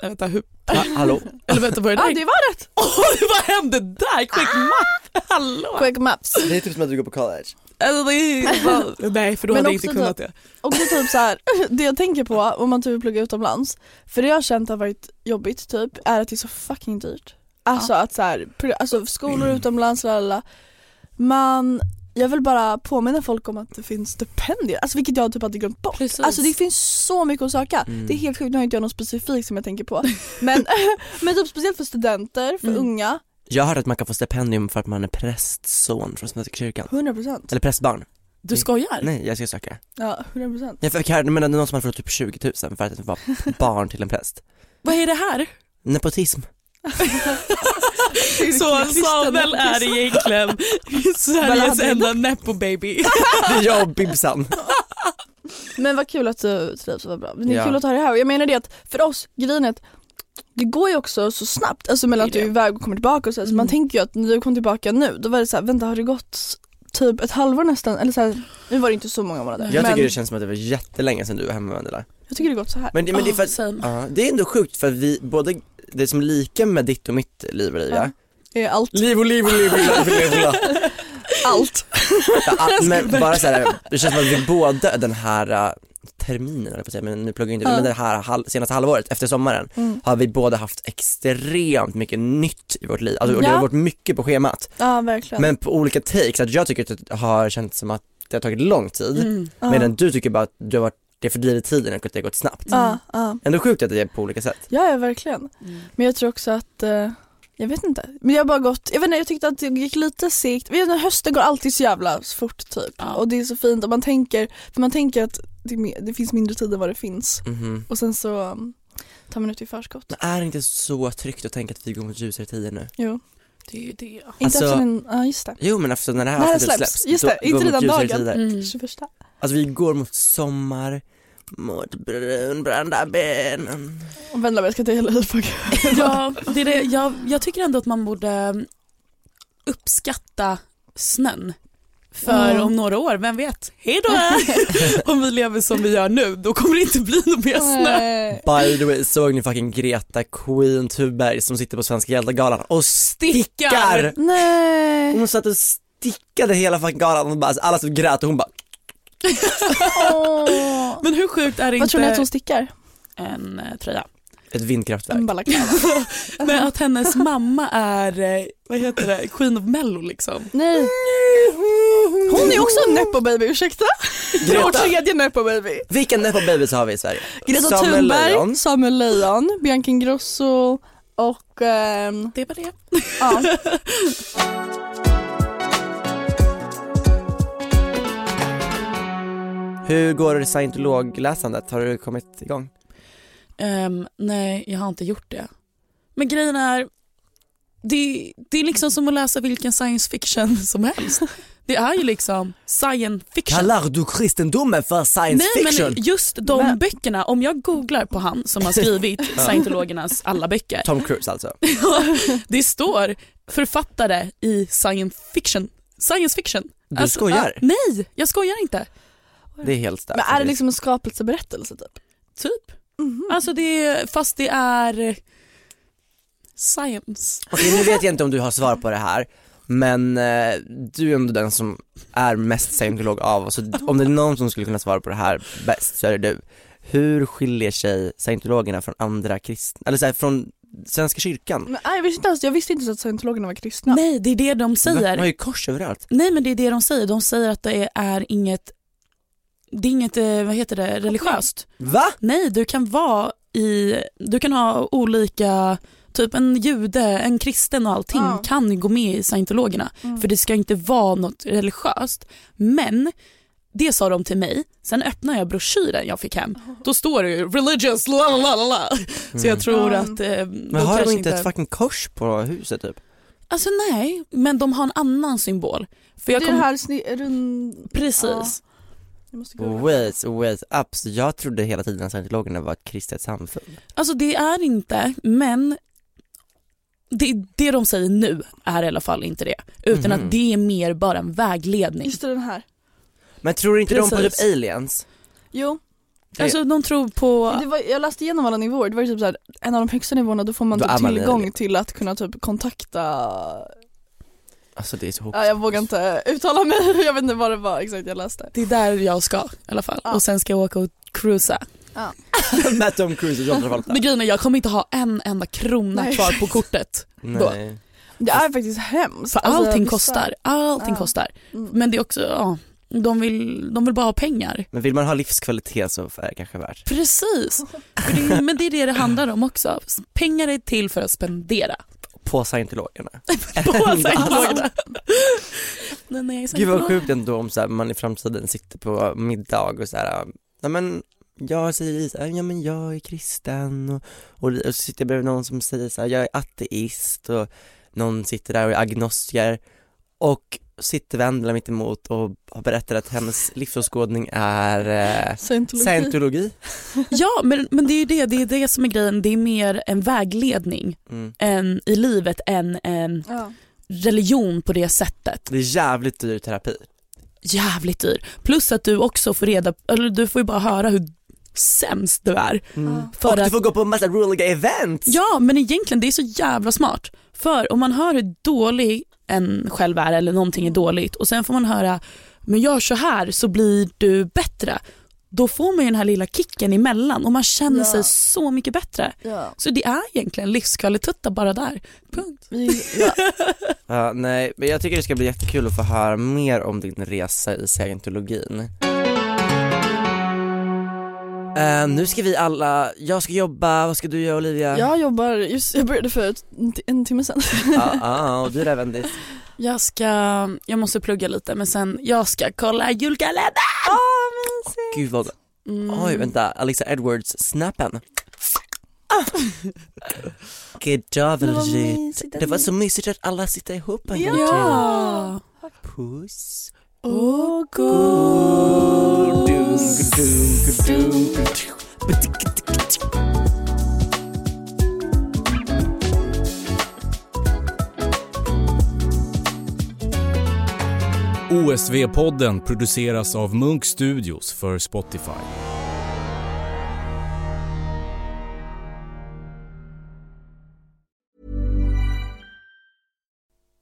Jag vet inte hur, Ha, hallå? eller vänta vad är det Ja där? det var rätt! Oj, vad hände där? Quick math, hallå? Quick maps. Det är typ som att du går på college. Alltså, bara, nej för då Men hade jag inte också kunnat typ- det. Och det är typ så här, det jag tänker på om man typ vill plugga utomlands, för det jag har känt har varit jobbigt typ, är att det är så fucking dyrt. Alltså att så här, alltså skolor utomlands, lalala. Man, jag vill bara påminna folk om att det finns stipendier, alltså vilket jag typ hade glömt bort. Precis. Alltså det finns så mycket att söka. Mm. Det är helt sjukt, nu har inte jag något specifikt som jag tänker på. [LAUGHS] Men, [LAUGHS] men typ speciellt för studenter, för Mm. unga, Jag har hört att man kan få stipendium för att man är prästson från Svenska kyrkan. 100%. Eller prästbarn. Du skojar? Nej, jag ska söka. Ja, 100%. Jag fick höra, men det är någon som har fått typ 20 000 för att vara barn till en präst. Vad är det här? Nepotism. Så Samuel är egentligen Sveriges enda nepo baby. Det är jag och Bibsan. Men vad kul att du trivs, vad bra. Det är Ja. kul att ha det här och jag menar det att för oss, att det går ju också så snabbt, alltså mellan att du är iväg och kommer tillbaka och så, här, så Mm. man tänker ju att när du kom tillbaka nu, då var det så här, vänta har det gått typ ett halvår nästan, eller så här, nu var det inte så många månader. Jag men tycker det känns som att det var jättelänge sedan du var hemma Vendela. jag tycker det gått så här. Men, det- men det är för att, ja, det är ändå sjukt för vi, både det som är lika med ditt och mitt liv Olivia. Är allt, Liv och liv och liv och liv och liv och [LAUGHS] allt. Ja, [LAUGHS] men bara så här, det känns som att vi båda den här äh, terminen, eller på säga, men nu pluggar jag inte, Ja. men det här hal- senaste halvåret efter sommaren Mm. har vi båda haft extremt mycket nytt i vårt liv, alltså, och det Ja. har varit mycket på schemat, Ja verkligen. men på olika takes, att jag tycker att det har känts som att det har tagit lång tid, Mm. ja. medan du tycker bara att du har varit, det fördrivit tiden och att det har gått snabbt. ja, ja. Ändå sjukt att det är på olika sätt. ja, ja verkligen. Men jag tror också att eh, jag vet inte, men jag har bara gått, jag vet inte, jag tyckte att det gick lite segt, jag vet inte, hösten går alltid så jävla fort typ Ja. och det är så fint och man tänker, för man tänker att det, det finns mindre tid än vad det finns Mhm. och sen så, Ta minut i förskott. Men är det inte så tryggt att tänka att vi går mot ljusare tider nu? Jo. Det är ju det. Inte Alltså- efter en, ja just det. Jo men efter det här avsnittet släpps. Just det, inte redan dagen. Mm. 21. Alltså vi går mot sommar, mot brunbrända ben. Vänta jag ska till hela hudfärg. [LAUGHS] Ja, det är det. Jag, jag tycker ändå att man borde uppskatta snön. För Mm. om några år, vem vet? Hej då! [LAUGHS] om vi lever som vi gör nu, då kommer det inte bli något mer snö. By the way, såg ni fucking Greta Queen Thunberg som sitter på Svenska hjältegalan och stickar? Nej. Hon satt och stickade hela fucking galan och bara, alla stod och grät och hon bara Åh. [LAUGHS] Men hur sjukt är det Vad tror ni att inte hon stickar? en eh, tröja? ett vindkraftverk. En. [LAUGHS] Men att hennes mamma är, eh, vad heter det, Queen of Mello liksom. Nej. Hon är också en nepo baby, ursäkta? Vår tredje nepo baby. vilken nepo babies har vi i Sverige? Greta Samuel Thunberg, Lejon. Samuel Lejon, Bianca Ingrosso och ehm, Det var det. ja. [LAUGHS] Hur går det scientologläsandet? Har du kommit igång? Ehm, nej, jag har inte gjort det. Men grejen är, det, det är liksom som att läsa vilken science fiction som helst. Det är ju liksom science fiction. Kallar du kristendomen för science Nej fiction? men just de Men- böckerna, om jag googlar på han som har skrivit [LAUGHS] scientologernas alla böcker. Tom Cruise alltså. [LAUGHS] det står författare i science fiction. Science fiction. Du skojar? ah, nej, jag skojar inte. Det är helt stört. Men är det liksom en skapelseberättelse typ? Typ. Mhm. Alltså det är, fast det är science. Okej nu vet jag inte om du har svar på det här men eh, du är ändå den som är mest scientolog av oss, så om det är någon som skulle kunna svara på det här bäst så är det du. Hur skiljer sig scientologerna från andra kristna, eller så här, från Svenska kyrkan? Men, nej, jag, visste inte ens, jag visste inte ens att scientologerna var kristna. Nej, det är det de säger. De har ju kors överallt. Nej men det är det de säger, de säger att det är inget, det är inget, eh, vad heter det, religiöst. Va? Nej, du kan vara i, du kan ha olika, typ en jude, en kristen och allting Ja. kan gå med i scientologerna. Mm. För det ska inte vara något religiöst. Men det sa de till mig, sen öppnade jag broschyren jag fick hem. Då står det ju religious la la la la. Så jag tror Ja. att eh, Men har de inte ett fucking kors på huset typ? Alltså nej, men de har en annan symbol. För jag det kom... här sni- rund... Precis. Ja. Wait, wait up, så jag trodde hela tiden att scientologerna var ett kristet samfund. Alltså det är inte, men det, det de säger nu är i alla fall inte det. Utan Mhm. att det är mer bara en vägledning. Just det, den här. Men tror inte de på Precis. typ aliens? Jo, Alltså de tror på, det var, jag läste igenom alla nivåer, det var typ så här, en av de högsta nivåerna då får man Då typ tillgång alien. till att kunna typ kontakta, Alltså det är så ja, jag vågar inte uttala mig, [LAUGHS] jag vet inte vad det var exakt jag läste. det är där jag ska i alla fall. Ja. Och sen ska jag åka och cruisa. [LAUGHS] Med Tom Cruise och John Travolta. Men grejen är, jag kommer inte ha en enda krona Nej. kvar på kortet. då. Nej. Det är faktiskt hemskt. För Alltså, allting kostar, allting Ja. kostar. Mm. Men det är också, ja, de vill, de vill bara ha pengar. Men vill man ha livskvalitet så är det kanske värt. Precis, det, men det är det det handlar om också. Pengar är till för att spendera. På scientologerna. [LAUGHS] På scientologerna. [LAUGHS] Nej, nej, Gud vad sjukt ändå om så här, man i framtiden sitter på middag och så här, nej men jag säger så här, ja men jag är kristen och, och, och så sitter jag bredvid någon som säger så här, jag är ateist och någon sitter där och är agnostiker och sitter Vendela mitt emot och har berättat att hennes livsåskådning är eh, Scientologi. scientologi. [LAUGHS] Ja, men, men det är ju det, det är det som är grejen. Det är mer en vägledning Mm. än, i livet än en Ja. religion på det sättet. Det är jävligt dyr terapi. Jävligt dyr. Plus att du också får reda, eller du får ju bara höra hur sämst du är. För och du att- får gå på en massa roliga events! Ja, men egentligen det är så jävla smart. För om man hör hur dålig en själv är eller någonting är dåligt och sen får man höra, men gör så här så blir du bättre. Då får man ju den här lilla kicken emellan och man känner Ja. sig så mycket bättre. Ja. Så det är egentligen livskvalitet bara där. Punkt. Ja. [LAUGHS] Ja, nej, men jag tycker det ska bli jättekul att få höra mer om din resa i scientologin. Eh, nu ska vi alla, jag ska jobba, vad ska du göra Olivia? Jag jobbar, just, jag började för en timme sedan. Ja, ja, och du där Vendis? [LAUGHS] Jag ska, jag måste plugga lite men sen, jag ska kolla julkalendern! Gud vad, Mm. oj vänta, Alexa Edwards snappen. [LAUGHS] Kedavlerigt. Det var så mysigt att alla sitter ihop. Ja. Puss. Och god. OSV-podden produceras av Munk Studios för Spotify.